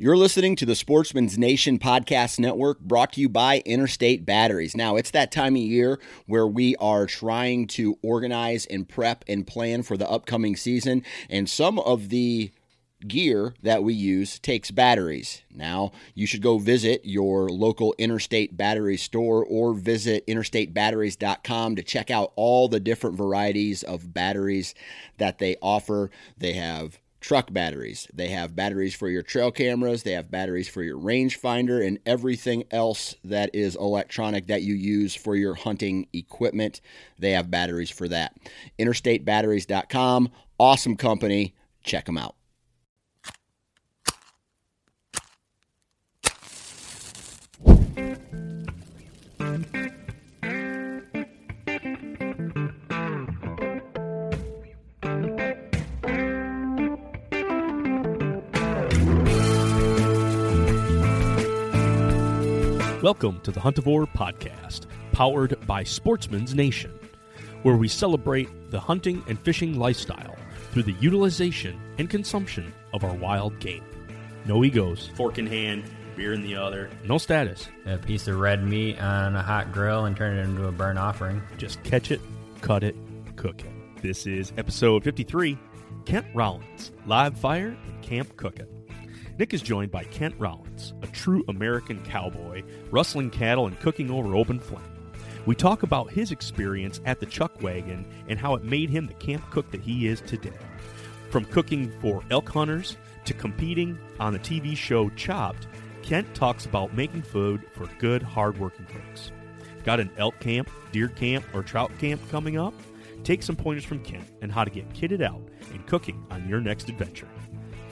You're listening to the Sportsman's Nation Podcast Network brought to you by Interstate Batteries. Now, it's that time of year where we are trying to organize and prep and plan for the upcoming season, and some of the gear that we use takes batteries. Now, you should go visit your local Interstate Battery store or visit interstatebatteries.com to check out all the different varieties of batteries that they offer. They have truck batteries. They have batteries for your trail cameras, they have batteries for your rangefinder, and everything else that is electronic that you use for your hunting equipment. They have batteries for that. InterstateBatteries.com, awesome company. Check them out. Welcome to the Huntivore Podcast, powered by Sportsman's Nation, where we celebrate the hunting and fishing lifestyle through the utilization and consumption of our wild game. No egos, fork in hand, beer in the other. no status. a piece of red meat on a hot grill and turn it into a burnt offering. Just catch it, cut it, cook it. This is episode 53 Kent Rollins, live fire and camp cooking. Nick is joined by Kent Rollins, a true American cowboy, rustling cattle and cooking over open flame. We talk about his experience at the Chuck Wagon and how it made him the camp cook that he is today. From cooking for elk hunters to competing on the TV show Chopped, Kent talks about making food for good, hardworking folks. Got an elk camp, deer camp, or trout camp coming up? Take some pointers from Kent and how to get kitted out and cooking on your next adventure.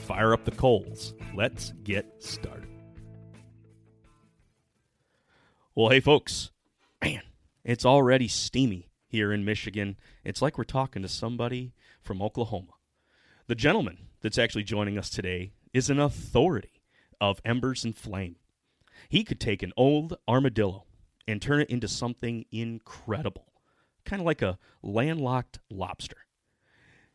Fire up the coals. Let's get started. Well, hey, folks. Man, it's already steamy here in Michigan. It's like we're talking to somebody from Oklahoma. The gentleman that's actually joining us today is an authority of embers and flame. He could take an old armadillo and turn it into something incredible, kind of like a landlocked lobster.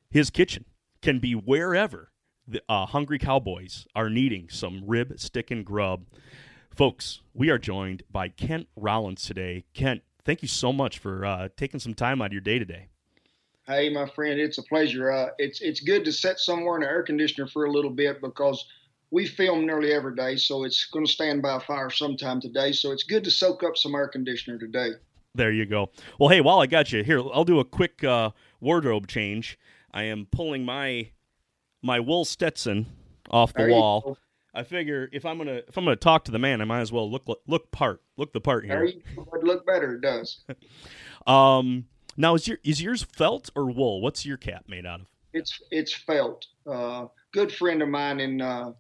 His kitchen can be wherever the uh, hungry cowboys are needing some rib, stick, and grub. Folks, we are joined by Kent Rollins today. Kent, thank you so much for uh, taking some time out of your day today. Hey, my friend, it's a pleasure. Uh, it's it's good to sit somewhere in the air conditioner for a little bit because we film nearly every day, so it's going to stand by a fire sometime today. So it's good to soak up some air conditioner today. There you go. Well, hey, while I got you here, I'll do a quick uh, wardrobe change. I am pulling my my wool Stetson off the There wall. I figure if I'm gonna if I'm gonna talk to the man, I might as well look look part look the part here. It'd look better. It does. Um, now is your is yours felt or wool? What's your cap made out of? It's it's felt. Uh, good friend of mine in uh,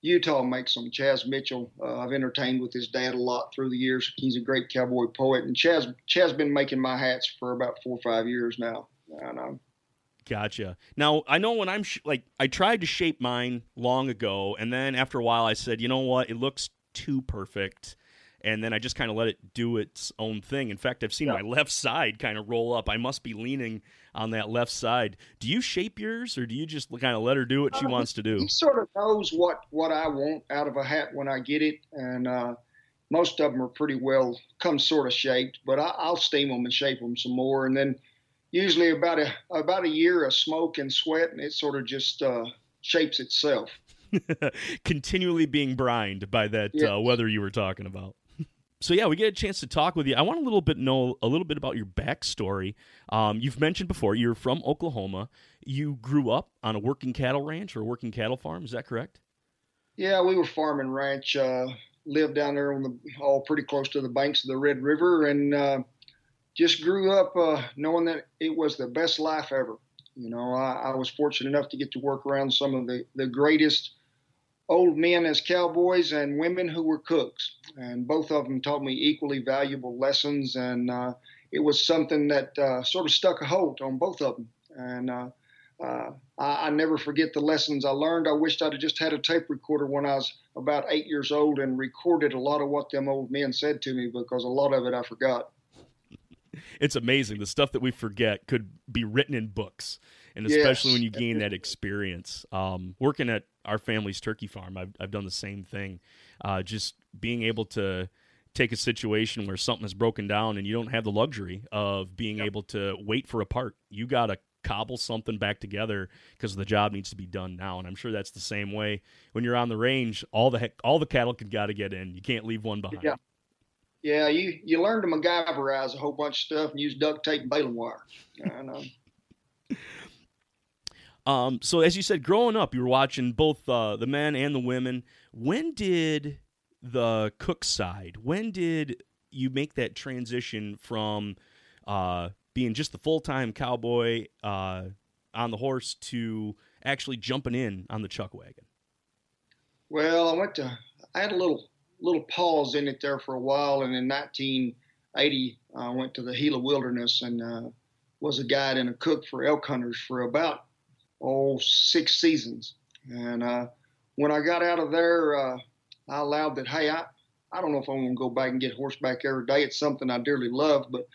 Utah makes them. Chaz Mitchell. Uh, I've entertained with his dad a lot through the years. He's a great cowboy poet, and Chaz Chaz been making my hats for about four or five years now. And um, Gotcha. Now I know when I'm sh- like I tried to shape mine long ago, and then after a while I said, you know what, it looks too perfect, and then I just kind of let it do its own thing. In fact, I've seen my left side kind of roll up. I must be leaning on that left side. Do you shape yours, or do you just kind of let her do what she Uh, wants to do? he sort of knows what what I want out of a hat when I get it, and uh, most of them are pretty well come sort of shaped. But I, I'll steam them and shape them some more, and then usually about a about a year of smoke and sweat, and it sort of just uh, shapes itself. Continually being brined by that uh, weather you were talking about. so yeah, we get a chance to talk with you. I want a little bit know a little bit about your backstory. Um, you've mentioned before you're from Oklahoma. You grew up on a working cattle ranch or a working cattle farm. Is that correct? Yeah, we were farming ranch. Uh, lived down there on the all pretty close to the banks of the Red River, and uh, just grew up uh, knowing that it was the best life ever. You know, I, I, was fortunate enough to get to work around some of the, the greatest old men as cowboys and women who were cooks. And both of them taught me equally valuable lessons. And uh, it was something that uh, sort of stuck a hold on both of them. And uh, uh, I, I, never forget the lessons I learned. I wished I'd have just had a tape recorder when I was about eight years old and recorded a lot of what them old men said to me because a lot of it I forgot it's amazing. The stuff that we forget could be written in books, and especially yes. when you gain that experience. Um, working at our family's turkey farm, I've, I've done the same thing. Uh, just being able to take a situation where something is broken down and you don't have the luxury of being yep. able to wait for a part. You got to cobble something back together because the job needs to be done now. And I'm sure that's the same way when you're on the range. All the heck, all the cattle can got to get in. You can't leave one behind. Yeah. Yeah, you you learn to MacGyverize a whole bunch of stuff and use duct tape and baling wire. I know. um, so as you said, growing up, you were watching both uh, the men and the women. When did the cook side? When did you make that transition from uh, being just the full time cowboy uh, on the horse to actually jumping in on the chuck wagon? Well, I went to. I had a little little pause in it there for a while. And in 1980, I went to the Gila Wilderness and uh, was a guide and a cook for elk hunters for about oh six seasons. And uh, when I got out of there, uh, I allowed that. Hey, I I don't know if I'm going to go back and get horseback every day. It's something I dearly love, but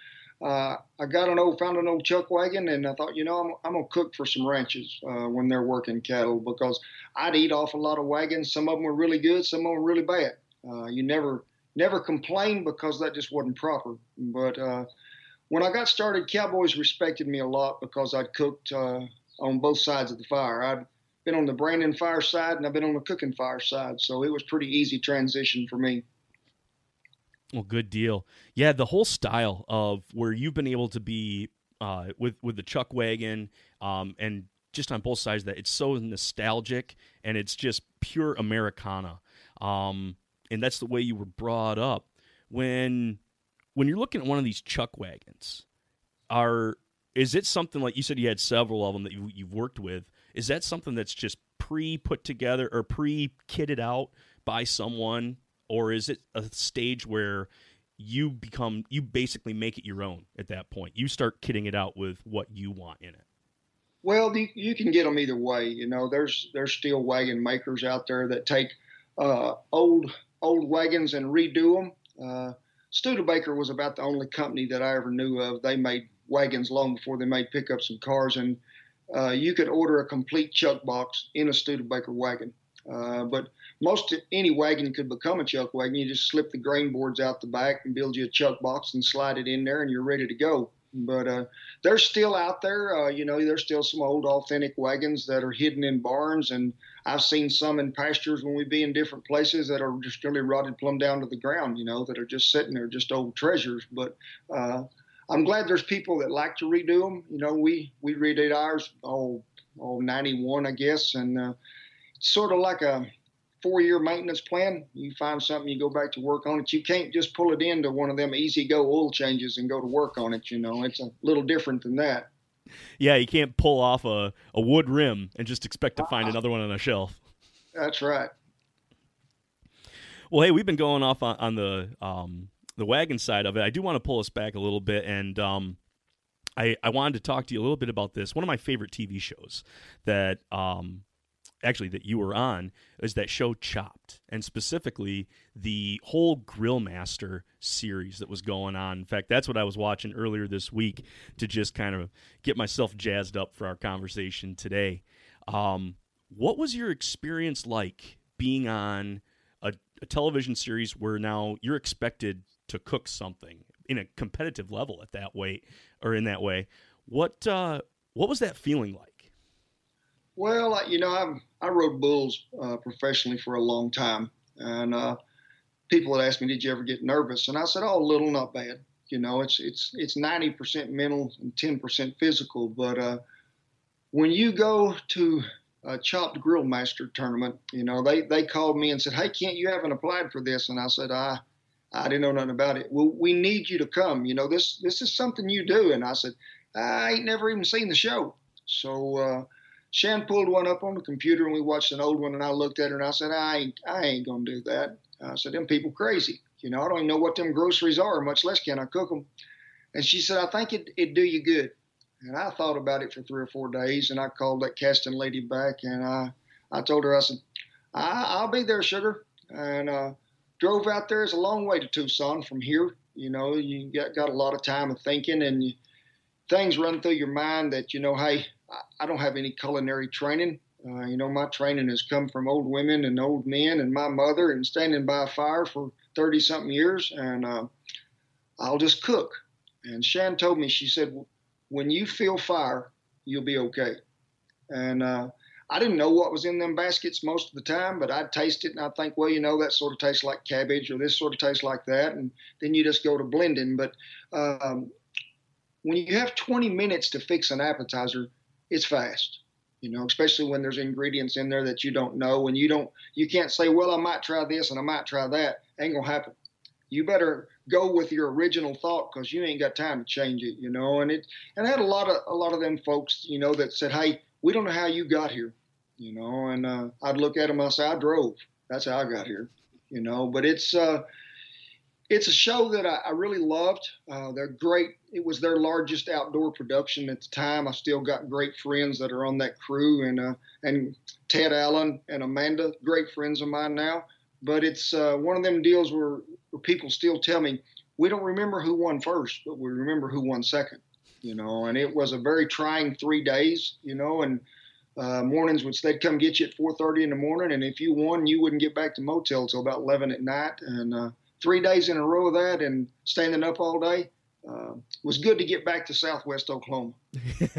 uh, I got an old, found an old chuck wagon, and I thought, you know, I'm, I'm gonna cook for some ranches uh, when they're working cattle because I'd eat off a lot of wagons. Some of them were really good, some of them were really bad. Uh, you never never complained because that just wasn't proper. But uh, when I got started, Cowboys respected me a lot because I'd cooked uh, on both sides of the fire. I'd been on the branding fire side and I've been on the cooking fire side, so it was pretty easy transition for me. Well, good deal. Yeah, the whole style of where you've been able to be uh, with with the chuck wagon um, and just on both sides of that it's so nostalgic and it's just pure Americana. Um, and that's the way you were brought up. When when you're looking at one of these chuck wagons, are is it something like you said you had several of them that you, you've worked with? Is that something that's just pre put together or pre kitted out by someone, or is it a stage where you become you basically make it your own at that point? You start kitting it out with what you want in it. Well, you, you can get them either way. You know, there's there's still wagon makers out there that take uh, old old wagons and redo them. Uh, Studebaker was about the only company that I ever knew of. They made wagons long before they made pickups and cars, and uh, you could order a complete chuck box in a Studebaker wagon. Uh, but most any wagon could become a chuck wagon. You just slip the grain boards out the back and build you a chuck box and slide it in there, and you're ready to go. But uh, they're still out there. Uh, you know, there's still some old authentic wagons that are hidden in barns, and I've seen some in pastures when we be in different places that are just really rotted plumb down to the ground. You know, that are just sitting there, just old treasures. But uh, I'm glad there's people that like to redo them. You know, we we redid ours oh 91, I guess, and uh, it's sort of like a four year maintenance plan. You find something, you go back to work on it. You can't just pull it into one of them easy go oil changes and go to work on it. You know, it's a little different than that. Yeah, you can't pull off a, a wood rim and just expect to find uh, another one on a shelf. That's right. Well, hey, we've been going off on, on the um, the wagon side of it. I do want to pull us back a little bit, and um, I I wanted to talk to you a little bit about this. One of my favorite TV shows that um, actually that you were on is that show Chopped, and specifically the whole Grill Master series that was going on. In fact, that's what I was watching earlier this week to just kind of get myself jazzed up for our conversation today. Um, what was your experience like being on a, a television series where now you're expected to cook something in a competitive level at that way or in that way? What uh, what was that feeling like? Well, you know, i I rode bulls uh, professionally for a long time, and uh, people had asked me, "Did you ever get nervous?" And I said, "Oh, a little, not bad. You know, it's it's it's ninety percent mental and ten percent physical. But uh, when you go to a chopped grill master tournament, you know, they they called me and said, "Hey, Kent, you haven't applied for this," and I said, "I." I didn't know nothing about it. Well, we need you to come. You know, this this is something you do. And I said, I ain't never even seen the show. So uh, Shan pulled one up on the computer and we watched an old one. And I looked at her and I said, I ain't I ain't gonna do that. I said, them people crazy. You know, I don't even know what them groceries are, much less can I cook them. And she said, I think it, it'd do you good. And I thought about it for three or four days, and I called that casting lady back, and I, I told her, I said, I, will be there, sugar. And uh, drove out there. It's a long way to Tucson from here. You know, you got, got a lot of time of thinking, and you, things run through your mind that, you know, hey, I, don't have any culinary training. Uh, you know, my training has come from old women and old men and my mother and standing by a fire for 30 something years. And uh, I'll just cook. And Shan told me, she said, when you feel fire, you'll be okay. And uh, I didn't know what was in them baskets most of the time, but I'd taste it and I'd think, well, you know, that sort of tastes like cabbage or this sort of tastes like that. And then you just go to blending. But um, when you have 20 minutes to fix an appetizer, it's fast you know, especially when there's ingredients in there that you don't know and you don't, you can't say, well, I might try this and I might try that. Ain't gonna happen. You better go with your original thought because you ain't got time to change it, you know. And it, and I had a lot of a lot of them folks, you know, that said, hey, we don't know how you got here, you know. And uh, I'd look at them I say, I drove. That's how I got here, you know. But it's uh, it's a show that I, I really loved. Uh, they're great. It was their largest outdoor production at the time. I still got great friends that are on that crew, and uh, and Ted Allen and Amanda, great friends of mine now. But it's uh, one of them deals where, where people still tell me we don't remember who won first, but we remember who won second. You know, and it was a very trying three days. You know, and uh, mornings which they'd come get you at 4:30 in the morning, and if you won, you wouldn't get back to motel till about 11 at night, and uh, three days in a row of that and standing up all day. Uh, was good to get back to Southwest Oklahoma.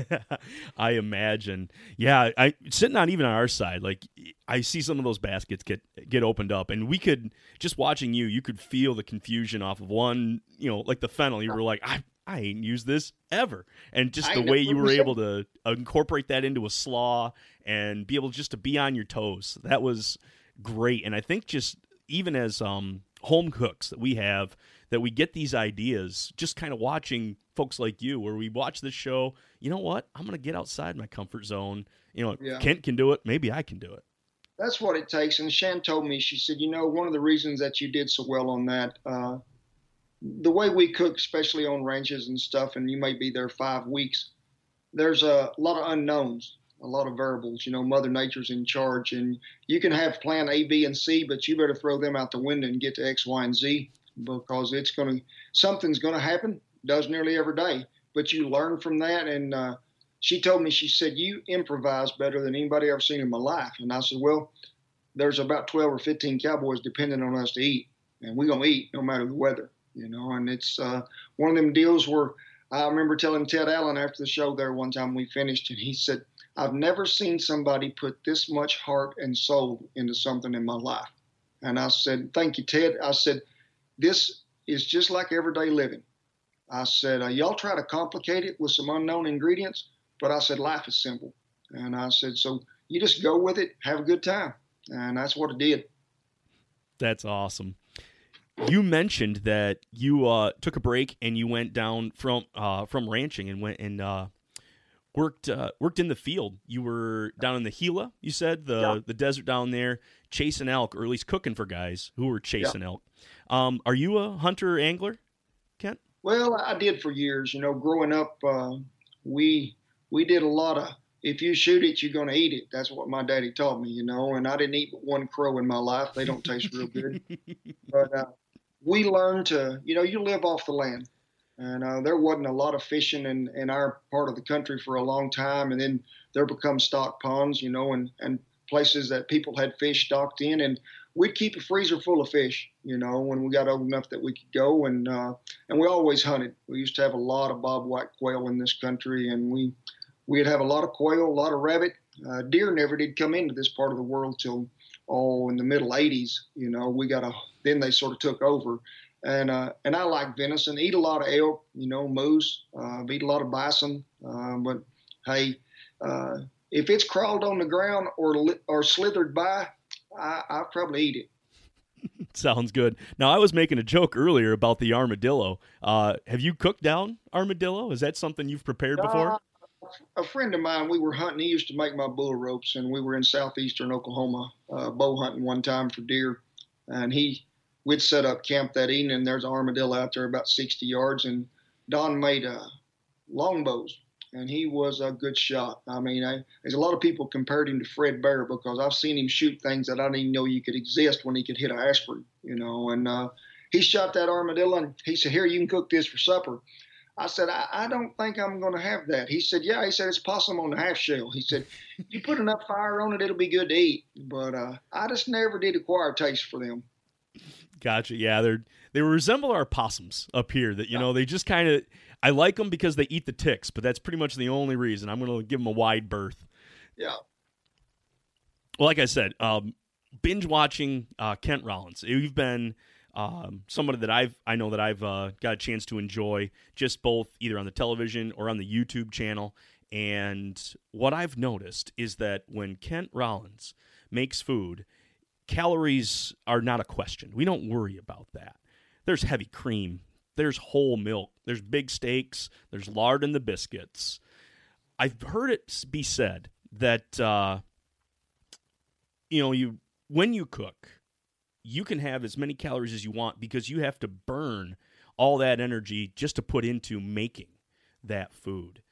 I imagine. Yeah, I sitting on even on our side, like I see some of those baskets get get opened up, and we could just watching you, you could feel the confusion off of one, you know, like the fennel. You were like, I I ain't used this ever, and just the way you were able to incorporate that into a slaw and be able just to be on your toes. That was great, and I think just even as um home cooks that we have that we get these ideas just kind of watching folks like you where we watch this show you know what? I'm going to get outside my comfort zone. You know yeah. kent can do it. Maybe i can do it. That's what it takes and shan told me she said you know one of the reasons that you did so well on that uh, the way we cook especially on ranches and stuff and you may be there five weeks there's a lot of unknowns a lot of variables. You know, Mother Nature's in charge, and you can have plan A, B, and C, but you better throw them out the window and get to X, Y, and Z because it's going to something's going to happen. Does nearly every day, but you learn from that. And uh, she told me, she said, "You improvise better than anybody I've seen in my life." And I said, "Well, there's about 12 or 15 cowboys depending on us to eat, and we're gonna eat no matter the weather." You know, and it's uh, one of them deals where I remember telling Ted Allen after the show there one time we finished, and he said, I've never seen somebody put this much heart and soul into something in my life. And I said, Thank you, Ted. I said, This is just like everyday living. I said, uh, Y'all try to complicate it with some unknown ingredients, but I said, Life is simple. And I said, So you just go with it, have a good time. And that's what it did. That's awesome. You mentioned that you uh, took a break and you went down from uh, from ranching and went and uh, worked uh, worked in the field. You were down in the Gila, you said the yeah. the desert down there, chasing elk, or at least cooking for guys who were chasing yeah. elk. Um, are you a hunter or angler, Kent? Well, I did for years. You know, growing up, uh, we we did a lot of. If you shoot it, you're going to eat it. That's what my daddy taught me. You know, and I didn't eat but one crow in my life. They don't taste real good. but uh, we learned to. You know, you live off the land and uh, there wasn't a lot of fishing in, in our part of the country for a long time. And then there become stock ponds, you know, and, and places that people had fish stocked in. And we'd keep a freezer full of fish, you know, when we got old enough that we could go. And uh, and we always hunted. We used to have a lot of bobwhite quail in this country, and we we'd have a lot of quail, a lot of rabbit. Uh, deer never did come into this part of the world till oh in the middle 80s. You know, we got a then they sort of took over. And uh, and I like venison. Eat a lot of elk, you know, moose. Uh, eat a lot of bison. Uh, but hey, uh, if it's crawled on the ground or or slithered by, I, I'll probably eat it. Sounds good. Now, I was making a joke earlier about the armadillo. Uh, have you cooked down armadillo? Is that something you've prepared before? Uh, a friend of mine, we were hunting. He used to make my bull ropes, and we were in southeastern Oklahoma uh, bow hunting one time for deer. And he, we'd set up camp that evening. And there's an armadillo out there about 60 yards, and Don made uh, longbows and he was a good shot. I mean, I, there's a lot of people compared him to Fred Bear because I've seen him shoot things that I didn't even know you could exist when he could hit an aspirin, you know. And uh, he shot that armadillo, and he said, "Here, you can cook this for supper." I said, I, I don't think I'm going to have that. He said, Yeah. He said, It's possum on the half shell. He said, You put enough fire on it, it'll be good to eat. But uh, I just never did acquire a taste for them. Gotcha. Yeah, they're they resemble our possums up here. That you know they just kind of I like them because they eat the ticks, but that's pretty much the only reason. I'm going to give them a wide berth. Yeah. Well, like I said, um, binge watching uh, Kent Rollins. You've been um, somebody that I've I know that I've uh, got a chance to enjoy just both either on the television or on the YouTube channel. And what I've noticed is that when Kent Rollins makes food, calories are not a question. We don't worry about that. There's heavy cream there's whole milk, there's big steaks, there's lard in the biscuits. I've heard it be said that uh, you know you when you cook, you can have as many calories as you want because you have to burn all that energy just to put into making that food.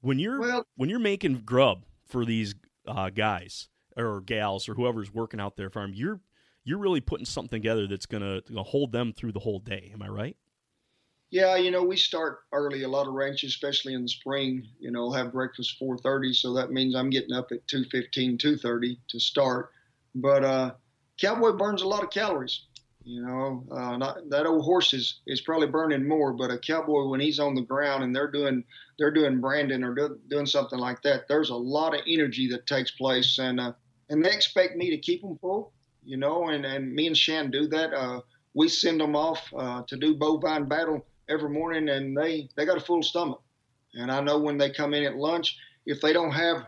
When you're well, when you're making grub for these uh, guys or gals or whoever's working out there farm, you're you're really putting something together that's gonna, gonna hold them through the whole day. Am I right? Yeah, you know, we start early. A lot of ranches, especially in the spring, you know, have breakfast 4:30, so that means I'm getting up at 2:15, 2:30 to start. But uh, cowboy burns a lot of calories. You know, uh, not, that old horse is, is probably burning more, but a cowboy when he's on the ground and they're doing they're doing branding or do, doing something like that, there's a lot of energy that takes place, and uh, and they expect me to keep them full. You know, and and me and Shan do that. Uh, we send them off uh, to do bovine battle every morning, and they they got a full stomach. And I know when they come in at lunch, if they don't have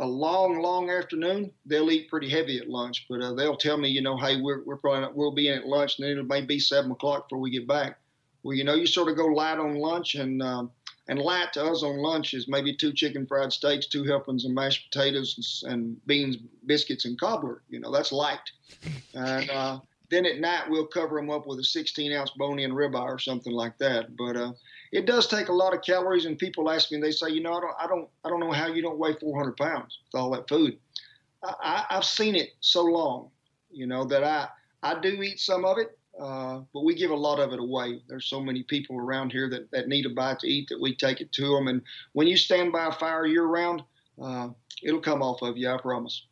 a long, long afternoon, they'll eat pretty heavy at lunch. But uh, they'll tell me, you know, hey, we're, we're probably not, we'll be in at lunch, and then it may be seven o'clock before we get back. Well, you know, you sort of go light on lunch, and um, and light to us on lunch is maybe two chicken fried steaks, two helpings of mashed potatoes, and, and beans, biscuits, and cobbler. You know, that's light. And uh, then at night we'll cover them up with a 16 ounce bone-in ribeye or something like that. But uh, it does take a lot of calories. And people ask me, they say, you know, I don't, I don't, I don't know how you don't weigh 400 pounds with all that food. I, have seen it so long, you know, that I, I do eat some of it, uh, but we give a lot of it away. There's so many people around here that, that need a bite to eat that we take it to them. And when you stand by a fire year round, uh, it'll come off of you, I promise.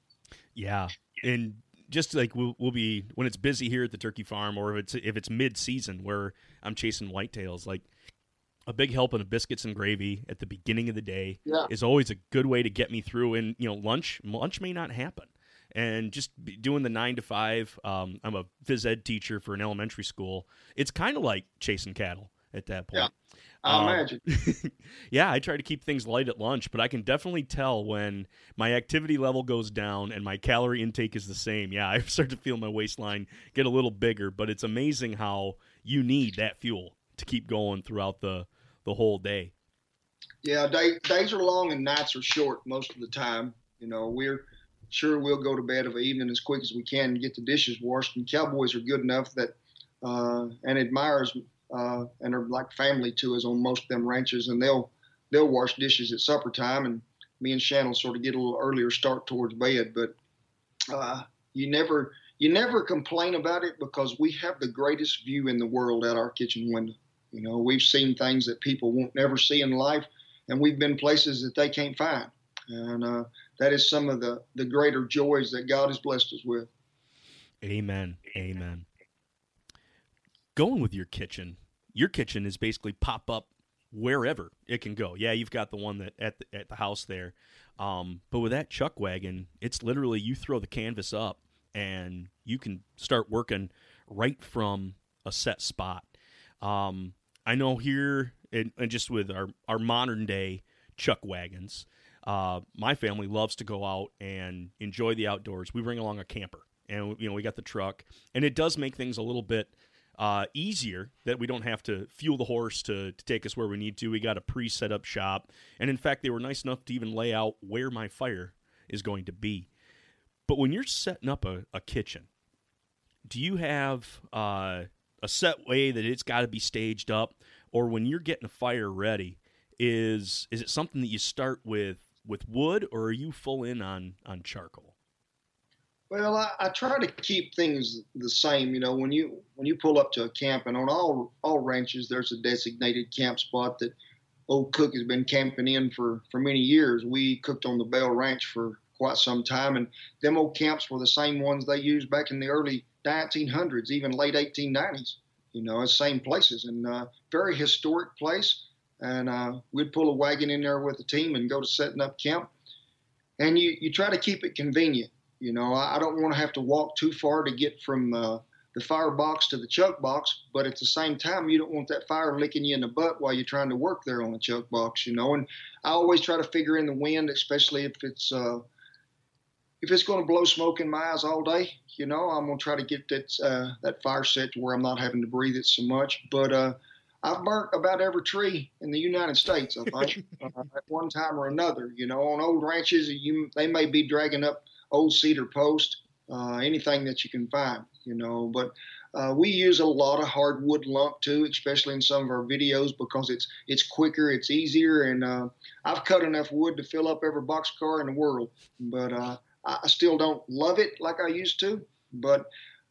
Yeah. And just like we'll, we'll be when it's busy here at the turkey farm, or if it's if it's mid season where I'm chasing whitetails, like a big helping of biscuits and gravy at the beginning of the day yeah. is always a good way to get me through. And you know, lunch lunch may not happen, and just doing the nine to five. Um, I'm a phys ed teacher for an elementary school. It's kind of like chasing cattle at that point. Yeah. I um, imagine. yeah, I try to keep things light at lunch, but I can definitely tell when my activity level goes down and my calorie intake is the same. Yeah, I start to feel my waistline get a little bigger, but it's amazing how you need that fuel to keep going throughout the the whole day. Yeah, day, days are long and nights are short most of the time. You know, we're sure we'll go to bed of an evening as quick as we can and get the dishes washed. And cowboys are good enough that uh, and admirers uh, and are like family to us on most of them ranches, and they'll they'll wash dishes at supper time, and me and Shannon sort of get a little earlier start towards bed. But uh, you never you never complain about it because we have the greatest view in the world at our kitchen window. You know, we've seen things that people won't never see in life, and we've been places that they can't find. And uh, that is some of the, the greater joys that God has blessed us with. Amen. Amen going with your kitchen, your kitchen is basically pop up wherever it can go. Yeah, you've got the one that at the, at the house there, um, but with that chuck wagon, it's literally you throw the canvas up and you can start working right from a set spot. Um, I know here, and, and just with our, our modern day chuck wagons, uh, my family loves to go out and enjoy the outdoors. We bring along a camper, and you know we got the truck, and it does make things a little bit uh, easier that we don't have to fuel the horse to, to take us where we need to. We got a pre set up shop. And in fact, they were nice enough to even lay out where my fire is going to be. But when you're setting up a, a kitchen, do you have uh, a set way that it's got to be staged up? Or when you're getting a fire ready, is is it something that you start with with wood or are you full in on on charcoal? Well, I, I, try to keep things the same. You know, when you when you pull up to a camp, and on all all ranches, there's a designated camp spot that old Cook has been camping in for for many years. We cooked on the Bell Ranch for quite some time, and them old camps were the same ones they used back in the early 1900s, even late 1890s. You know, same places, and uh, very historic place. And uh, we'd pull a wagon in there with the team and go to setting up camp. And you you try to keep it convenient you know, I, I don't want to have to walk too far to get from uh, the fire box to the chuck box, but at the same time, you don't want that fire licking you in the butt while you're trying to work there on the chuck box, you know. And I always try to figure in the wind, especially if it's uh, if it's going to blow smoke in my eyes all day. You know, I'm going to try to get that uh, that fire set to where I'm not having to breathe it so much. But uh, I've burnt about every tree in the United States, I think, uh, at one time or another. You know, on old ranches, you they may be dragging up old cedar post, uh, anything that you can find, you know. But uh, we use a lot of hardwood lump too, especially in some of our videos because it's it's quicker, it's easier, and uh, I've cut enough wood to fill up every box car in the world. But uh, I still don't love it like I used to. But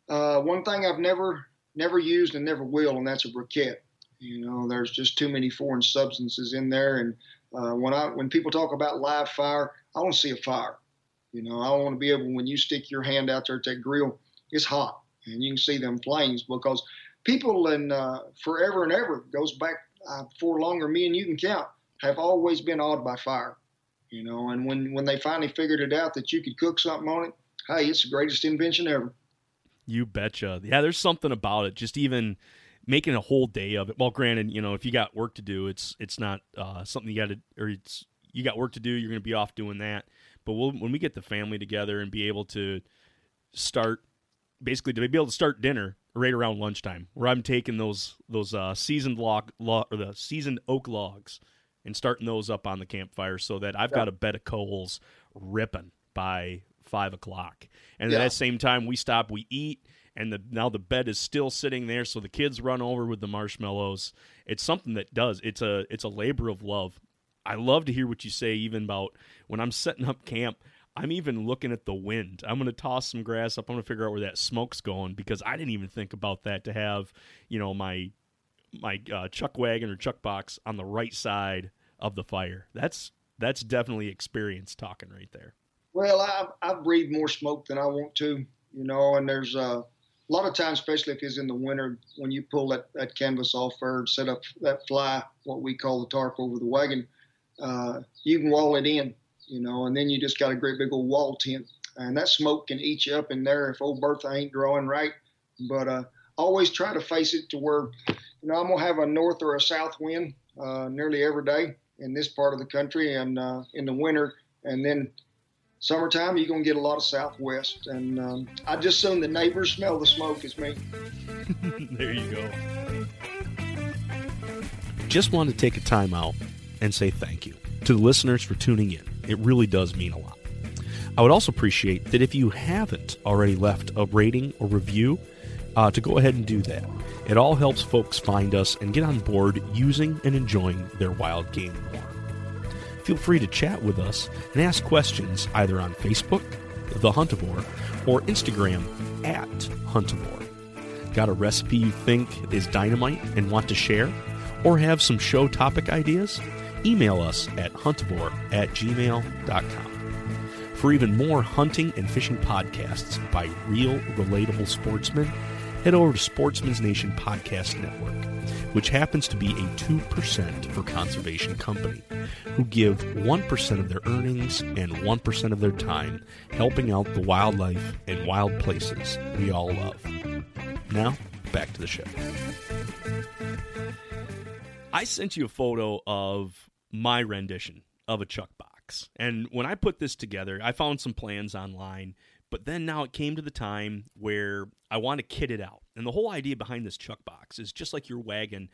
uh, one thing I've never never used and never will, and that's a briquette. You know, there's just too many foreign substances in there, and uh, when I when people talk about live fire, I want to see a fire. You know, I want to be able when you stick your hand out there at that grill, it's hot, and you can see them flames because people in uh, forever and ever goes back uh, for longer. Me and you can count have always been awed by fire. You know, and when when they finally figured it out that you could cook something on it, hey, it's the greatest invention ever. You betcha. Yeah, there's something about it. Just even making a whole day of it. Well, granted, you know, if you got work to do, it's it's not uh, something you got to, or it's you got work to do. You're going to be off doing that. But we'll, when we get the family together and be able to start, basically to be able to start dinner right around lunchtime, where I'm taking those those uh, seasoned log, log or the seasoned oak logs and starting those up on the campfire, so that I've yeah. got a bed of coals ripping by five o'clock, and yeah. at that same time we stop, we eat, and the now the bed is still sitting there, so the kids run over with the marshmallows. It's something that does. It's a it's a labor of love I love to hear what you say, even about when I'm setting up camp. I'm even looking at the wind. I'm going to toss some grass up. I'm going to figure out where that smoke's going because I didn't even think about that to have, you know, my my uh, chuck wagon or chuck box on the right side of the fire. That's that's definitely experience talking right there. Well, i've, I've breathed more smoke than I want to, you know, and there's uh, a lot of times, especially if it's in the winter, when you pull that, that canvas off or set up that fly, what we call the tarp over the wagon, uh, you can wall it in, you know, and then you just got a great big old wall tent. And that smoke can eat you up in there if old Bertha ain't drawing right. But uh, always try to face it to where, you know, I'm going to have a north or a south wind uh, nearly every day in this part of the country and uh, in the winter. And then summertime, you're going to get a lot of southwest. And um, I just assume the neighbors smell the smoke as me. there you go. Just want to take a time out and say thank you to the listeners for tuning in. It really does mean a lot. I would also appreciate that if you haven't already left a rating or review, uh, to go ahead and do that. It all helps folks find us and get on board using and enjoying their wild game more. Feel free to chat with us and ask questions either on Facebook, The Huntivore, or Instagram at Huntivore. Got a recipe you think is dynamite and want to share? Or have some show topic ideas? email us at huntivore at gmail.com. For even more hunting and fishing podcasts by real, relatable sportsmen, head over to Sportsman's Nation Podcast Network. Which happens to be a 2% for conservation company, who give 1% of their earnings and 1% of their time helping out the wildlife and wild places we all love. Now, back to the show. I sent you a photo of my rendition of a chuck box. And when I put this together, I found some plans online, but then now it came to the time where I want to kit it out. And the whole idea behind this chuck box is just like your wagon,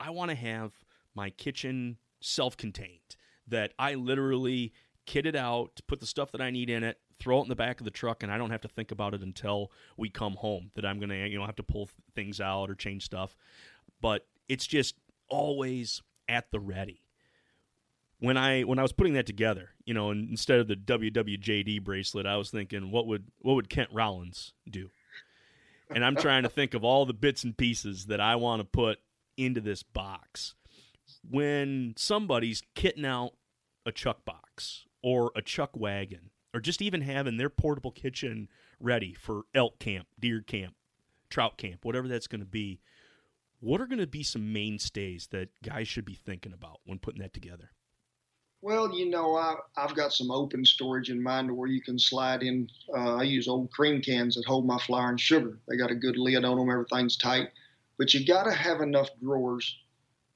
I want to have my kitchen self contained, that I literally kit it out, put the stuff that I need in it, throw it in the back of the truck, and I don't have to think about it until we come home that I'm going to, you know, have to pull things out or change stuff. But it's just always at the ready when I when I was putting that together, you know, instead of the WWJD bracelet, I was thinking, what would what would Kent Rollins do? And I'm trying to think of all the bits and pieces that I want to put into this box. When somebody's kitting out a chuck box or a chuck wagon, or just even having their portable kitchen ready for elk camp, deer camp, trout camp, whatever that's going to be, what are going to be some mainstays that guys should be thinking about when putting that together? Well, you know, I, I've got some open storage in mind where you can slide in. Uh, I use old cream cans that hold my flour and sugar. They got a good lid on them, everything's tight. But you got to have enough drawers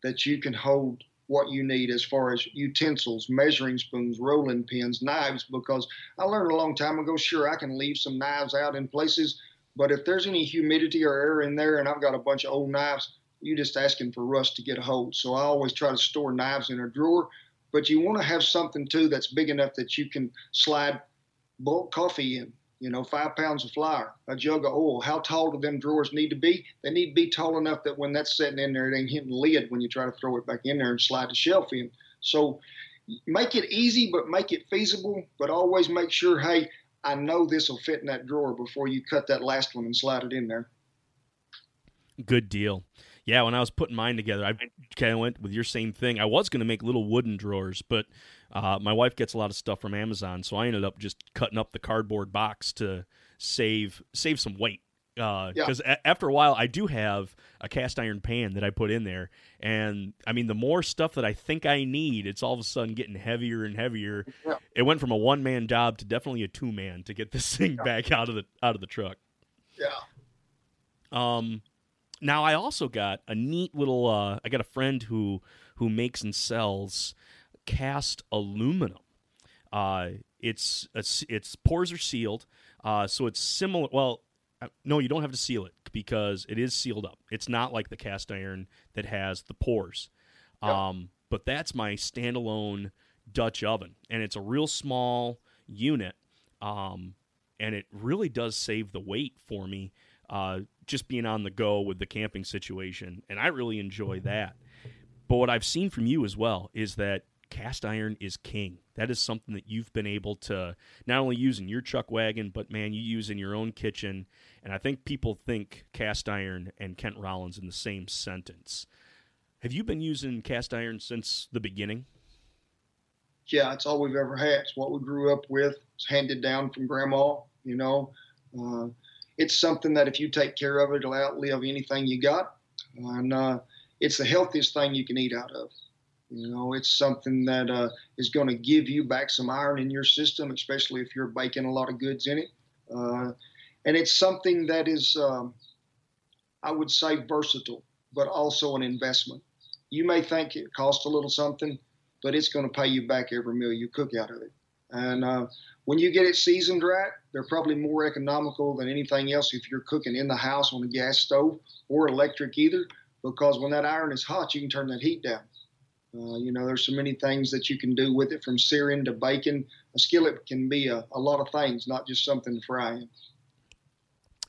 that you can hold what you need as far as utensils, measuring spoons, rolling pins, knives, because I learned a long time ago, sure, I can leave some knives out in places, but if there's any humidity or air in there and I've got a bunch of old knives, you're just asking for rust to get a hold. So I always try to store knives in a drawer but you want to have something too that's big enough that you can slide bulk coffee in. You know, five pounds of flour, a jug of oil. How tall do them drawers need to be? They need to be tall enough that when that's sitting in there, it ain't hitting the lid when you try to throw it back in there and slide the shelf in. So make it easy, but make it feasible. But always make sure, hey, I know this will fit in that drawer before you cut that last one and slide it in there. Good deal yeah, when I was putting mine together, I kind of went with your same thing. I was going to make little wooden drawers, but uh, my wife gets a lot of stuff from Amazon, so I ended up just cutting up the cardboard box to save save some weight. Because uh, yeah. a- after a while, I do have a cast iron pan that I put in there, and I mean, the more stuff that I think I need, it's all of a sudden getting heavier and heavier. Yeah. It went from a one man job to definitely a two man to get this thing yeah. back out of the out of the truck. Yeah. Um, now I also got a neat little. Uh, I got a friend who who makes and sells cast aluminum. Uh, it's it's pores are sealed, uh, so it's similar. Well, uh, no, you don't have to seal it because it is sealed up. It's not like the cast iron that has the pores. Um, but that's my standalone Dutch oven, and it's a real small unit, um, and it really does save the weight for me uh, just being on the go with the camping situation, and I really enjoy that. But what I've seen from you as well is that cast iron is king. That is something that you've been able to not only use in your chuck wagon, but man, you use in your own kitchen. And I think people think cast iron and Kent Rollins in the same sentence. Have you been using cast iron since the beginning? Yeah, it's all we've ever had. It's what we grew up with. It's handed down from grandma. You know, uh, it's something that if you take care of it, it'll outlive anything you got. And uh, it's the healthiest thing you can eat out of. You know, it's something that uh, is going to give you back some iron in your system, especially if you're baking a lot of goods in it. Uh, and it's something that is, um, I would say, versatile, but also an investment. You may think it costs a little something, but it's going to pay you back every meal you cook out of it. And uh, when you get it seasoned right, they're probably more economical than anything else if you're cooking in the house on a gas stove or electric either, because when that iron is hot, you can turn that heat down. Uh, you know, there's so many things that you can do with it from searing to baking. A skillet can be a, a lot of things, not just something to fry in.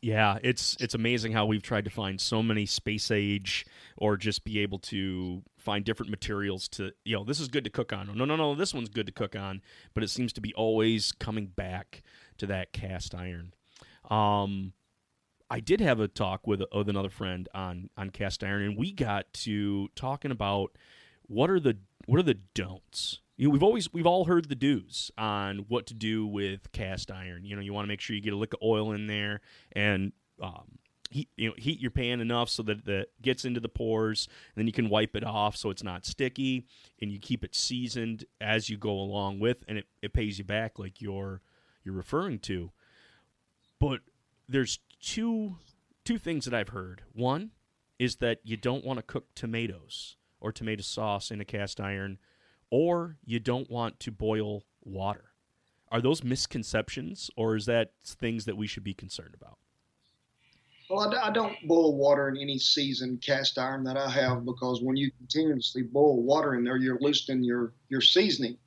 Yeah, it's it's amazing how we've tried to find so many space age or just be able to find different materials to you know this is good to cook on. No, no, no, this one's good to cook on, but it seems to be always coming back to that cast iron. Um, I did have a talk with, with another friend on on cast iron, and we got to talking about what are the what are the don'ts you know, we've always we've all heard the do's on what to do with cast iron. You know, you want to make sure you get a lick of oil in there, and um, heat, you know heat your pan enough so that it gets into the pores, and then you can wipe it off so it's not sticky, and you keep it seasoned as you go along with, and it, it pays you back like you're you're referring to. But there's two two things that I've heard. One is that you don't want to cook tomatoes or tomato sauce in a cast iron, or you don't want to boil water. Are those misconceptions, or is that things that we should be concerned about? Well, I, I don't boil water in any seasoned cast iron that I have because when you continuously boil water in there, you're loosening your, your seasoning.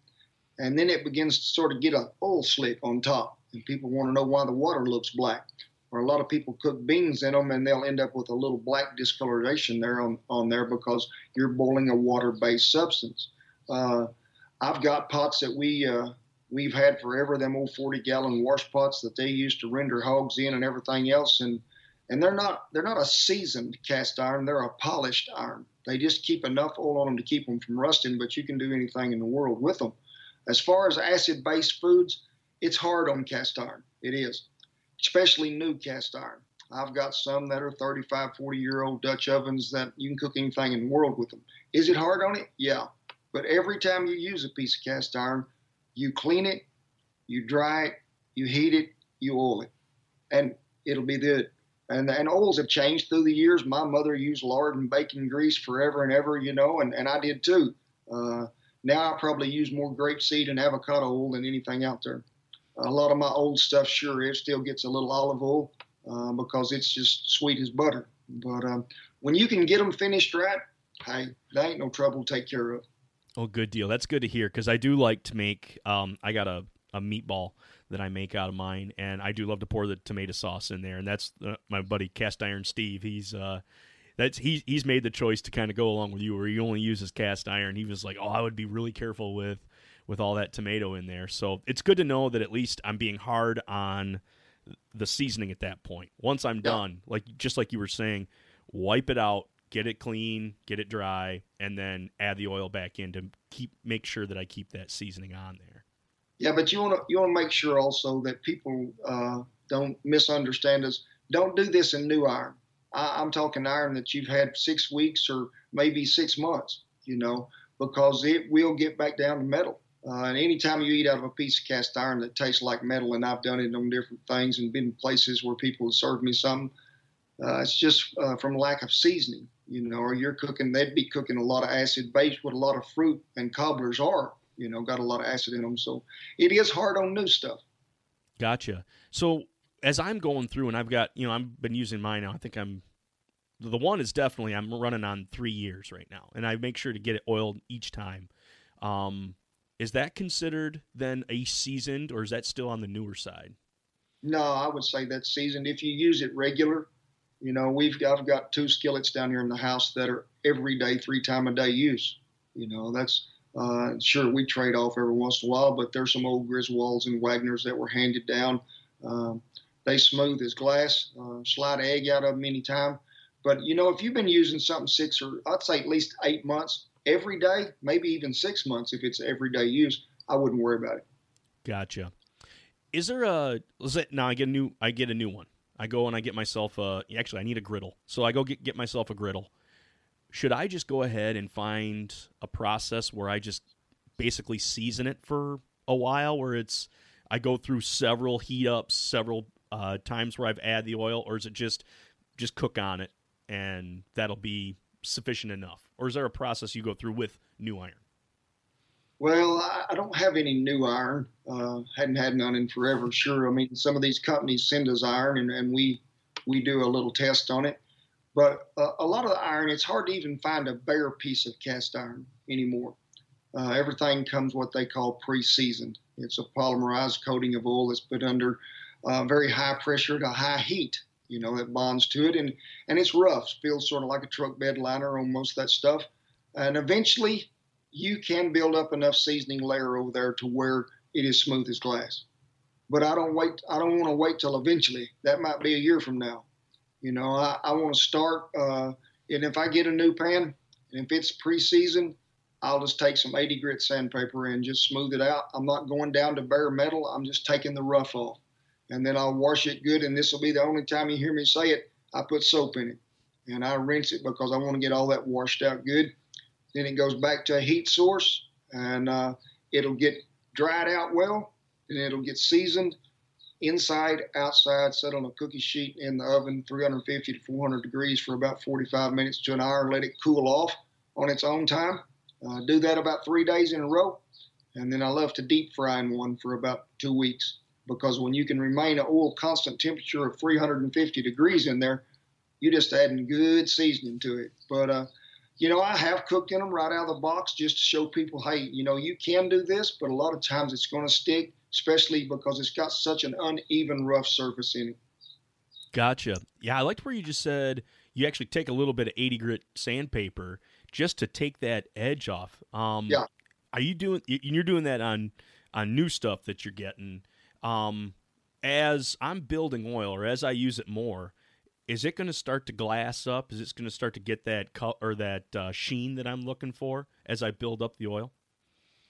And then it begins to sort of get a oil slick on top. And people want to know why the water looks black or a lot of people cook beans in them and they'll end up with a little black discoloration there on, on there because you're boiling a water-based substance. Uh, I've got pots that we uh, we've had forever, them old 40-gallon wash pots that they used to render hogs in and everything else, and and they're not they're not a seasoned cast iron; they're a polished iron. They just keep enough oil on them to keep them from rusting, but you can do anything in the world with them. As far as acid-based foods, it's hard on cast iron. It is especially new cast iron. I've got some that are 35, 40 year old Dutch ovens that you can cook anything in the world with them. Is it hard on it? Yeah. But every time you use a piece of cast iron, you clean it, you dry it, you heat it, you oil it, and it'll be good. And, and oils have changed through the years. My mother used lard and bacon grease forever and ever, you know, and, and I did too. Uh, now I probably use more grapeseed and avocado oil than anything out there a lot of my old stuff, sure, it still gets a little olive oil uh, because it's just sweet as butter. But um, when you can get them finished right, hey, that ain't no trouble to take care of. Oh, good deal. That's good to hear because I do like to make. Um, I got a, a meatball that I make out of mine, and I do love to pour the tomato sauce in there. And that's uh, my buddy Cast Iron Steve. He's uh, that's he's he's made the choice to kind of go along with you, where he only uses cast iron. He was like, oh, I would be really careful with with all that tomato in there. So it's good to know that at least I'm being hard on the seasoning at that point. Once I'm done, like just like you were saying, wipe it out, get it clean, get it dry, and then add the oil back in to keep make sure that I keep that seasoning on there. Yeah, but you want to you want to make sure also that people uh, don't misunderstand us. Don't do this in new iron. I, I'm talking iron that you've had six weeks or maybe six months. You know, because it will get back down to metal. Uh, and anytime you eat out of a piece of cast iron that tastes like metal, and I've done it on different things and been places where people have served me something, uh, it's just uh, from lack of seasoning, you know, or you're cooking, they'd be cooking a lot of acid based with a lot of fruit, and cobblers are, you know, got a lot of acid in them. So it is hard on new stuff. Gotcha. So as I'm going through, and I've got, you know, I've been using mine now, I think I'm the one is definitely I'm running on three years right now, and I make sure to get it oiled each time. Um, is that considered then a seasoned, or is that still on the newer side? No, I would say that's seasoned. If you use it regular, you know, we've I've got two skillets down here in the house that are every day, three time a day use. You know, that's uh, sure we trade off every once in a while, but there's some old Griswolds and Wagners that were handed down. Um, they smooth as glass. Uh, slide egg out of them anytime. But you know, if you've been using something six or I'd say at least eight months, every day, maybe even six months if it's everyday use, I wouldn't worry about it. Gotcha. Is there a is it now I get a new I get a new one. I go and I get myself a actually I need a griddle. So I go get get myself a griddle. Should I just go ahead and find a process where I just basically season it for a while where it's I go through several heat ups, several uh, times where I've add the oil, or is it just just cook on it and that'll be sufficient enough? Or is there a process you go through with new iron? Well, I don't have any new iron. Uh, hadn't had none in forever. Sure, I mean some of these companies send us iron, and, and we we do a little test on it. But uh, a lot of the iron, it's hard to even find a bare piece of cast iron anymore. Uh, everything comes what they call pre-seasoned. It's a polymerized coating of oil that's put under uh, very high pressure to high heat you know, that bonds to it. And, and it's rough, It feels sort of like a truck bed liner on most of that stuff. And eventually, you can build up enough seasoning layer over there to where it is smooth as glass. But I don't wait. I don't want to wait till eventually. That might be a year from now. You know, I, I want to start. Uh, and if I get a new pan, and if it's pre-seasoned, I'll just take some 80 grit sandpaper and just smooth it out. I'm not going down to bare metal. I'm just taking the rough off and then I'll wash it good. And this will be the only time you hear me say it. I put soap in it and I rinse it because I want to get all that washed out good. Then it goes back to a heat source and uh, it'll get dried out well and it'll get seasoned inside, outside, set on a cookie sheet in the oven, 350 to 400 degrees for about 45 minutes to an hour. Let it cool off on its own time. Uh, do that about three days in a row. And then I love to deep fry in one for about two weeks because when you can remain an oil constant temperature of 350 degrees in there, you're just adding good seasoning to it. But, uh, you know, I have cooked in them right out of the box just to show people, hey, you know, you can do this, but a lot of times it's going to stick, especially because it's got such an uneven, rough surface in it. Gotcha. Yeah, I liked where you just said you actually take a little bit of 80 grit sandpaper just to take that edge off. Um, yeah. Are you doing? You're doing that on on new stuff that you're getting. Um, as I'm building oil, or as I use it more, is it going to start to glass up? Is it going to start to get that color or that uh, sheen that I'm looking for as I build up the oil?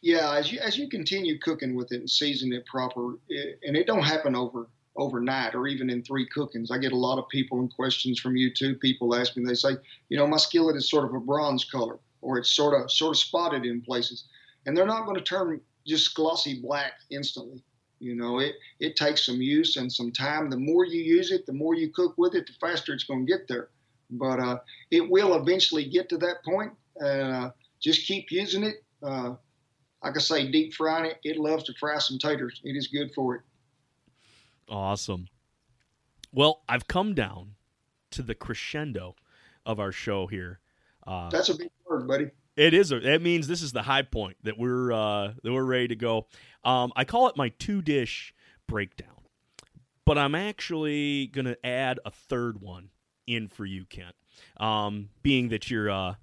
Yeah, as you as you continue cooking with it and season it proper, it, and it don't happen over overnight or even in three cookings. I get a lot of people and questions from YouTube. People ask me, they say, you know, my skillet is sort of a bronze color, or it's sort of sort of spotted in places, and they're not going to turn just glossy black instantly. You know, it, it takes some use and some time. The more you use it, the more you cook with it, the faster it's going to get there. But uh, it will eventually get to that point. Uh, just keep using it. Uh, like I say, deep frying it, it loves to fry some taters. It is good for it. Awesome. Well, I've come down to the crescendo of our show here. Uh, That's a big word, buddy. It is. A, that means this is the high point that we're uh, that we're ready to go. Um, I call it my two dish breakdown, but I'm actually going to add a third one in for you, Kent. Um, being that you're uh,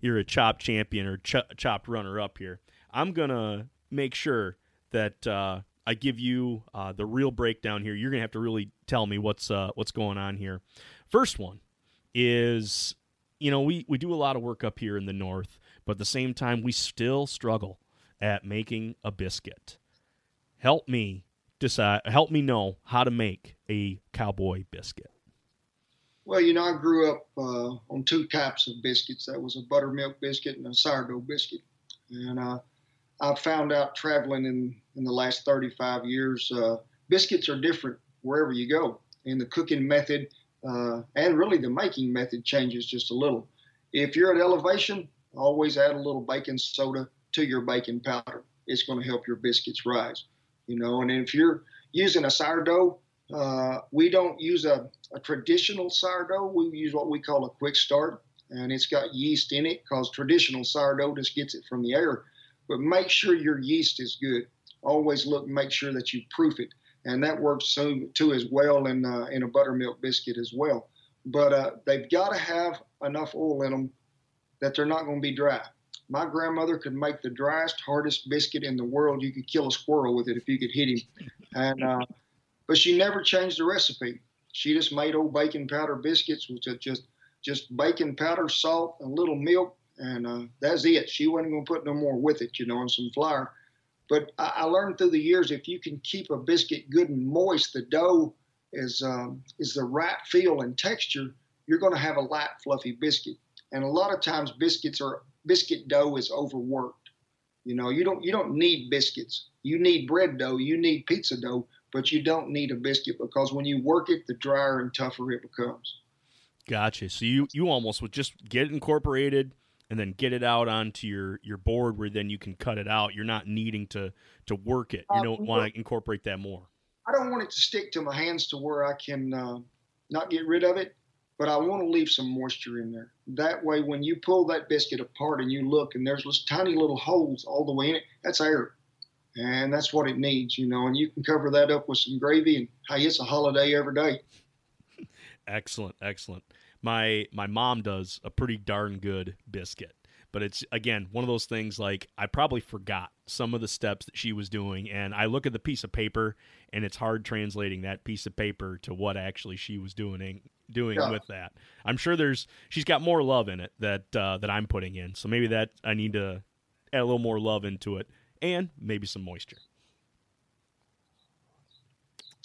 you're a chop champion or ch- chopped runner up here, I'm gonna make sure that uh, I give you uh, the real breakdown here. You're gonna have to really tell me what's uh, what's going on here. First one is, you know, we we do a lot of work up here in the north but at the same time, we still struggle at making a biscuit. Help me decide. Help me know how to make a cowboy biscuit. Well, you know, I grew up uh, on two types of biscuits. That was a buttermilk biscuit and a sourdough biscuit. And uh, I found out traveling in, in the last 35 years, uh, biscuits are different wherever you go. And the cooking method uh, and really the making method changes just a little. If you're at elevation, always add a little baking soda to your baking powder. It's going to help your biscuits rise. You know, and if you're using a sourdough, uh, we don't use a, a, traditional sourdough. We use what we call a quick start, and it's got yeast in it because traditional sourdough just gets it from the air. But make sure your yeast is good. Always look and make sure that you proof it, and that works so, too as well in uh, in a buttermilk biscuit as well. But uh, they've got to have enough oil in them that they're not going to be dry. My grandmother could make the driest, hardest biscuit in the world. You could kill a squirrel with it if you could hit him. And uh, but she never changed the recipe. She just made old baking powder biscuits which are just just baking powder, salt, and a little milk, and uh, that's it. She wasn't going to put no more with it, you know, and some flour. But I, I, learned through the years if you can keep a biscuit good and moist, the dough is um, is the right feel and texture. You're going to have a light, fluffy biscuit. And a lot of times biscuits are biscuit dough is overworked. You know, you don't you don't need biscuits. You need bread dough, you need pizza dough, but you don't need a biscuit because when you work it, the drier and tougher it becomes. Gotcha. So you you almost would just get it incorporated and then get it out onto your your board where then you can cut it out. You're not needing to to work it. You uh, don't want to incorporate that more. I don't want it to stick to my hands to where I can uh, not get rid of it but I want to leave some moisture in there. That way, when you pull that biscuit apart and you look, and there's those tiny little holes all the way in it, that's air. And that's what it needs, you know. And you can cover that up with some gravy, and hey, it's a holiday every day. Excellent, excellent. My my mom does a pretty darn good biscuit but it's again one of those things like I probably forgot some of the steps that she was doing, and I look at the piece of paper, and it's hard translating that piece of paper to what actually she was doing doing yeah. with that. I'm sure there's she's got more love in it that uh, that I'm putting in, so maybe that I need to add a little more love into it, and maybe some moisture.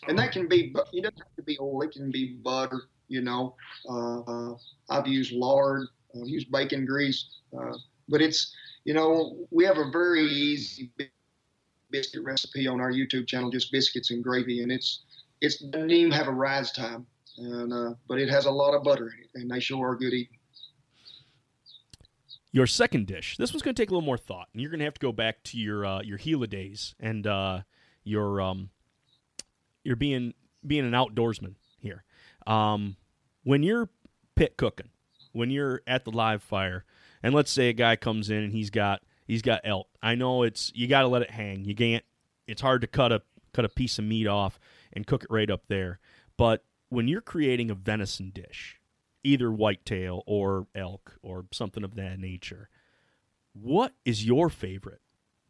And that can be, you don't have to be oil. It can be butter. You know, uh, I've used lard, I've used bacon grease, uh, but it's you know we have a very easy biscuit recipe on our YouTube channel, just biscuits and gravy, and it's it's doesn't even have a rise time, and uh, but it has a lot of butter in it, and they sure are good eating. Your second dish. This one's going to take a little more thought, and you're going to have to go back to your uh, your Gila days and uh, your um, you're being being an outdoorsman. Um, when you're pit cooking, when you're at the live fire, and let's say a guy comes in and he's got he's got elk. I know it's you got to let it hang. You can't. It's hard to cut a cut a piece of meat off and cook it right up there. But when you're creating a venison dish, either whitetail or elk or something of that nature, what is your favorite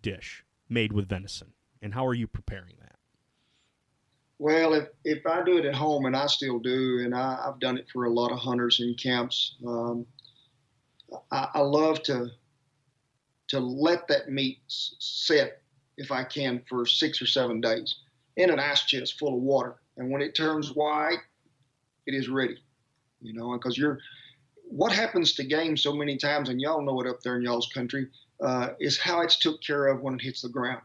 dish made with venison, and how are you preparing that? Well, if, if I do it at home, and I still do, and I, have done it for a lot of hunters in camps, um, I, I, love to to let that meat sit, if I can, for six or seven days in an ice chest full of water. And when it turns white, it is ready. You know, because you're what happens to game so many times, and y'all know it up there in y'all's country, uh, is how it's took care of when it hits the ground.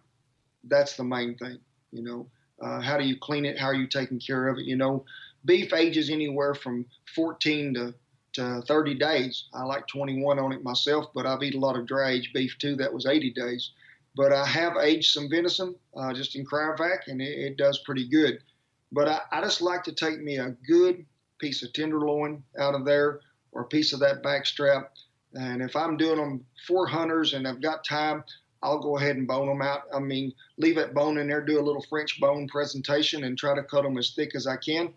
That's the main thing. You know, uh, how do you clean it? How are you taking care of it? You know, beef ages anywhere from 14 to to 30 days. I like 21 on it myself, but I've eaten a lot of dry aged beef too. That was 80 days. But I have aged some venison uh, just in cryovac, and it, it, does pretty good. But I, I, just like to take me a good piece of tenderloin out of there or a piece of that back strap. And if I'm doing them for hunters and I've got time, I'll go ahead and bone them out. I mean, leave that bone in there, do a little French bone presentation, and try to cut them as thick as I can.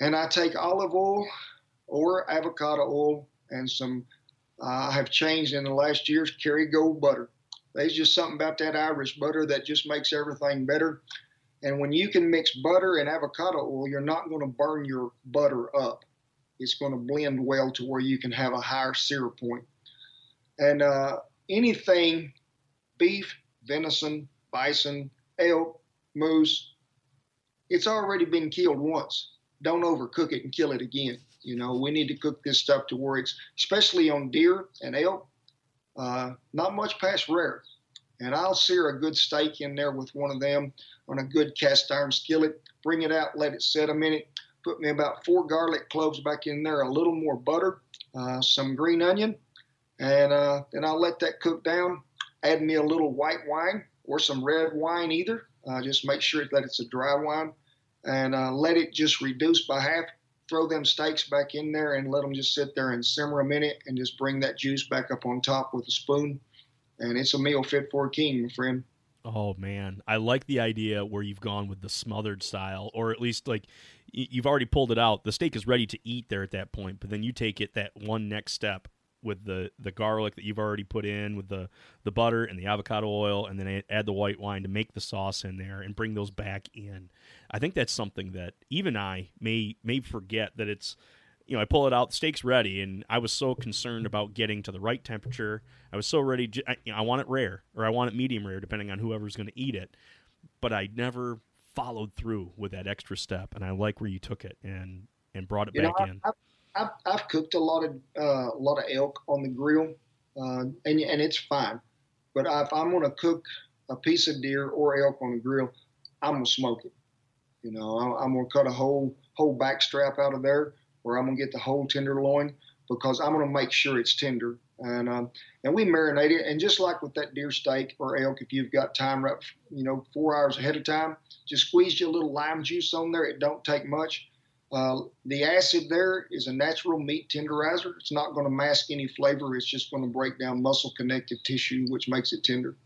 And I take olive oil or avocado oil and some. Uh, I have changed in the last years Kerrygold butter. There's just something about that Irish butter that just makes everything better. And when you can mix butter and avocado oil, you're not going to burn your butter up. It's going to blend well to where you can have a higher sear point. And uh, anything beef, venison, bison, elk, moose, it's already been killed once. Don't overcook it and kill it again. You know, we need to cook this stuff to where it's, especially on deer and elk, uh, not much past rare. And I'll sear a good steak in there with one of them on a good cast iron skillet, bring it out, let it set a minute, put me about four garlic cloves back in there, a little more butter, uh, some green onion, and uh, then I'll let that cook down. Add me a little white wine or some red wine either. Uh, just make sure that it's a dry wine and uh, let it just reduce by half throw them steaks back in there and let them just sit there and simmer a minute and just bring that juice back up on top with a spoon. And it's a meal fit for a king, my friend. Oh man, I like the idea where you've gone with the smothered style, or at least like you've already pulled it out. The steak is ready to eat there at that point, but then you take it that one next step with the the garlic that you've already put in, with the the butter and the avocado oil, and then add the white wine to make the sauce in there and bring those back in. I think that's something that even I may may forget that it's you know I pull it out, the steak's ready, and I was so concerned about getting to the right temperature. I was so ready. I, you know, I want it rare or I want it medium rare, depending on whoever's going to eat it. But I never followed through with that extra step, and I like where you took it and and brought it you back know, in. I, I've, I've cooked a lot of uh, a lot of elk on the grill, uh, and and it's fine. But if I'm going to cook a piece of deer or elk on the grill, I'm gonna smoke it. You know, I'm gonna cut a whole whole back strap out of there, or I'm gonna get the whole tenderloin because I'm gonna make sure it's tender. And um, and we marinate it, and just like with that deer steak or elk, if you've got time right, you know, four hours ahead of time, just squeeze you a little lime juice on there. It don't take much. Uh, the acid there is a natural meat tenderizer. It's not going to mask any flavor. It's just going to break down muscle connective tissue, which makes it tender.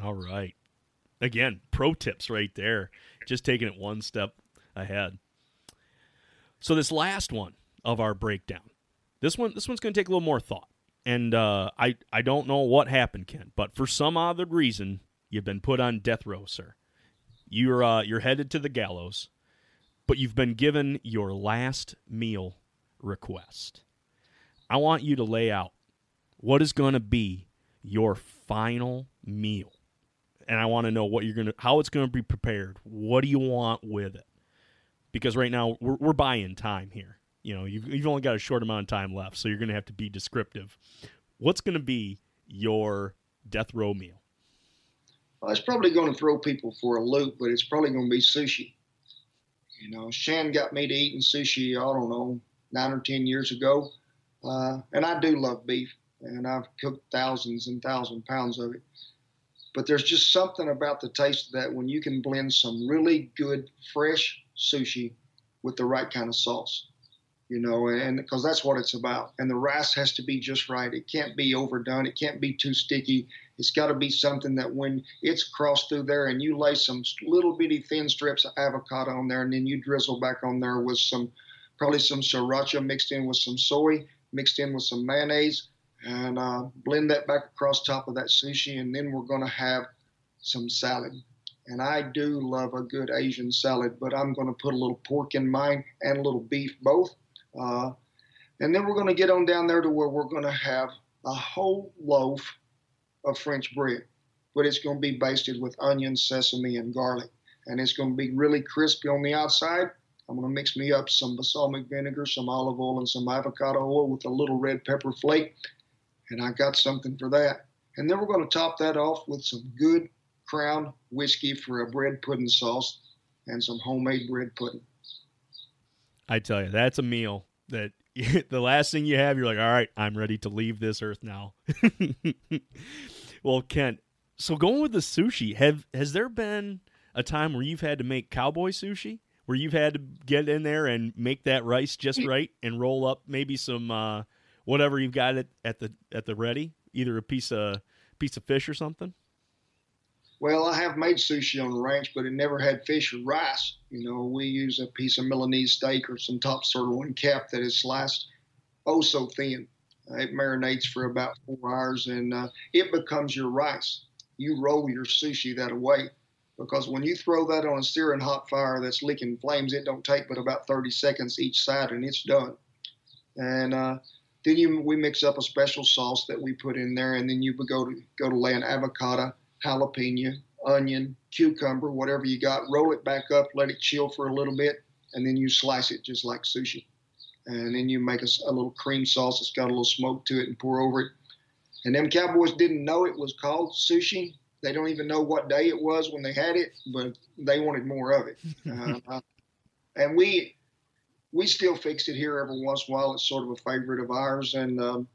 All right. Again, pro tips right there just taking it one step ahead. So this last one of our breakdown, this one this one's going to take a little more thought, and uh, I I don't know what happened, Ken, but for some odd reason you've been put on death row, sir. You're uh, you're headed to the gallows, but you've been given your last meal request. I want you to lay out what is going to be your final meal and I want to know what you're gonna, how it's gonna be prepared. What do you want with it? because right now we're, we're buying time here. You know, you've, you've only got a short amount of time left, so you're going to have to be descriptive. What's going to be your death row meal? Well, it's probably going to throw people for a loop, but it's probably going to be sushi. You know, Shan got me to eating sushi, I don't know, nine or 10 years ago. Uh, and I do love beef, and I've cooked thousands and thousands of pounds of it. But there's just something about the taste of that when you can blend some really good, fresh sushi with the right kind of sauce you know, and because that's what it's about. And the rice has to be just right. It can't be overdone. It can't be too sticky. It's got to be something that when it's crossed through there and you lay some little bitty thin strips of avocado on there and then you drizzle back on there with some, probably some sriracha mixed in with some soy, mixed in with some mayonnaise, and uh, blend that back across top of that sushi. And then we're going to have some salad. And I do love a good Asian salad, but I'm going to put a little pork in mine and a little beef both uh, and then we're going to get on down there to where we're going to have a whole loaf of French bread, but it's going to be basted with onion, sesame, and garlic. And it's going to be really crispy on the outside. I'm going to mix me up some balsamic vinegar, some olive oil, and some avocado oil with a little red pepper flake. And I got something for that. And then we're going to top that off with some good crown whiskey for a bread pudding sauce and some homemade bread pudding. I tell you, that's a meal that the last thing you have, you're like, all right, I'm ready to leave this earth now. well, Kent, so going with the sushi, have has there been a time where you've had to make cowboy sushi? Where you've had to get in there and make that rice just right and roll up maybe some uh, whatever you've got at, at the at the ready, either a piece of piece of fish or something. Well, I have made sushi on the ranch, but it never had fish or rice. You know, we use a piece of Milanese steak or some top sirloin cap that is sliced oh so thin. Uh, it marinates for about four hours and uh, it becomes your rice. You roll your sushi that away because when you throw that on a searing hot fire that's licking flames, it don't take but about 30 seconds each side and it's done. And uh, then you, we mix up a special sauce that we put in there, and then you go to go to lay an avocado jalapeno, onion, cucumber, whatever you got. Roll it back up, let it chill for a little bit, and then you slice it just like sushi. And then you make a, a little cream sauce that's got a little smoke to it and pour over it. And them cowboys didn't know it was called sushi. They don't even know what day it was when they had it, but they wanted more of it. uh, and we we still fix it here every once in a while. It's sort of a favorite of ours, and um,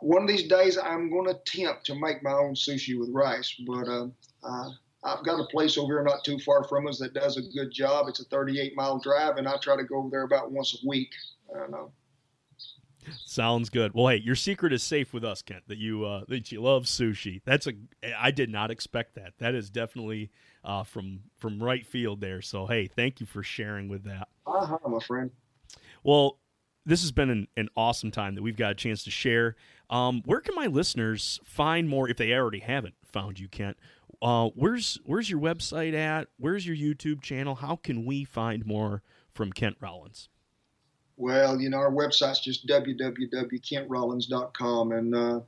one of these days I'm going to attempt to make my own sushi with rice, but uh, uh, I've got a place over here not too far from us that does a good job. It's a 38 mile drive, and I try to go over there about once a week. I don't know. Sounds good. Well, hey, your secret is safe with us, Kent. That you uh, that you love sushi. That's a. I did not expect that. That is definitely uh, from from right field there. So hey, thank you for sharing with that. Uh huh, my friend. Well, this has been an, an awesome time that we've got a chance to share. Um, where can my listeners find more if they already haven't found you, Kent? Uh, where's where's your website at? Where's your YouTube channel? How can we find more from Kent Rollins? Well, you know, our website's just www.kentrollins.com, and uh,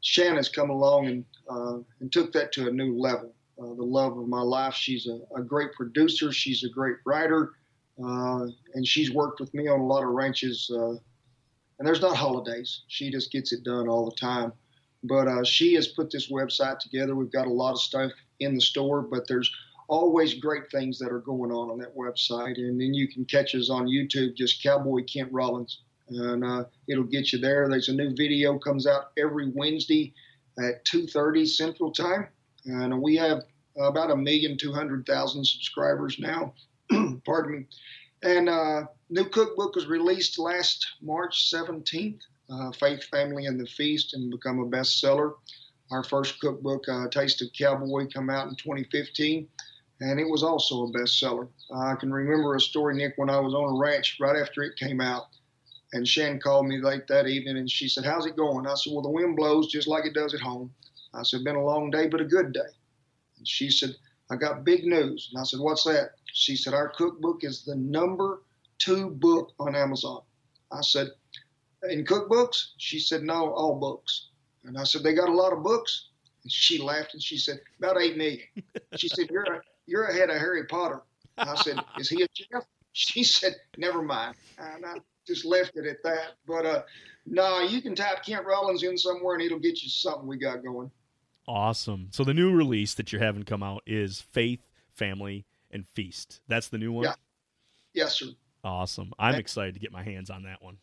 Shannon's come along and uh, and took that to a new level. Uh, the love of my life. She's a, a, great producer. She's a great writer, uh, and she's worked with me on a lot of ranches uh, and there's not holidays. She just gets it done all the time. But uh, she has put this website together. We've got a lot of stuff in the store, but there's always great things that are going on on that website. And then you can catch us on YouTube, just Cowboy Kent Rollins, and uh, it'll get you there. There's a new video comes out every Wednesday at 2:30 Central Time, and we have about a million two hundred thousand subscribers now. Pardon me. And uh, new cookbook was released last March 17th, uh, Faith, Family, and the Feast, and become a bestseller. Our first cookbook, uh, Taste of Cowboy, come out in 2015, and it was also a bestseller. I can remember a story, Nick, when I was on a ranch right after it came out. And Shan called me late that evening and she said, How's it going? I said, Well, the wind blows just like it does at home. I said, Been a long day, but a good day. And she said, I got big news. And I said, What's that? She said, Our cookbook is the number two book on Amazon. I said, In cookbooks? She said, No, all books. And I said, They got a lot of books? And she laughed and she said, About eight million. She said, You're, you're ahead of Harry Potter. And I said, Is he a chef? she said, "Never mind," and I just left it at that. But uh, no, nah, you can type Kent Rollins in somewhere, and it'll get you something we got going. Awesome. So the new release that you're having come out is Faith, Family, and Feast. That's the new one. Yeah. Yes, sir. Awesome. I'm excited to get my hands on that one.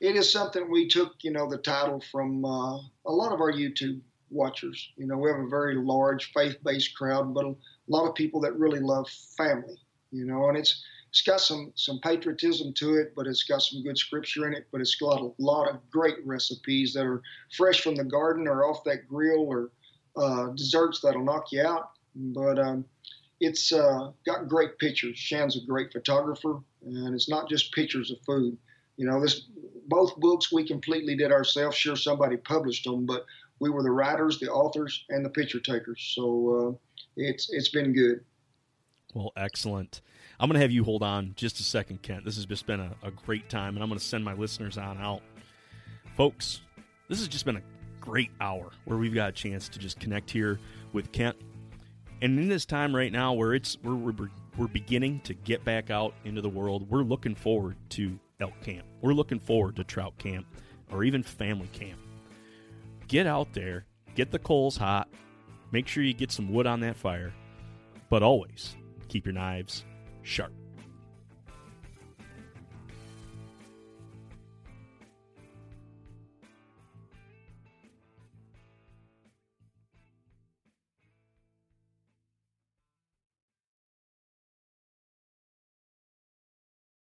It is something we took, you know, the title from uh, a lot of our YouTube watchers. You know, we have a very large faith-based crowd, but a lot of people that really love family. You know, and it's it's got some some patriotism to it, but it's got some good scripture in it. But it's got a lot of great recipes that are fresh from the garden or off that grill or uh, desserts that'll knock you out. But um, it's uh, got great pictures. Shan's a great photographer, and it's not just pictures of food. You know, this both books we completely did ourselves. Sure, somebody published them, but we were the writers, the authors, and the picture takers. So uh, it's it's been good. Well, excellent. I'm going to have you hold on just a second, Kent. This has just been a, a great time, and I'm going to send my listeners on out. Folks, this has just been a great hour where we've got a chance to just connect here with Kent. And in this time right now where it's we're, we're, we're beginning to get back out into the world, we're looking forward to elk camp. We're looking forward to trout camp or even family camp. Get out there, get the coals hot, make sure you get some wood on that fire, but always keep your knives sharp.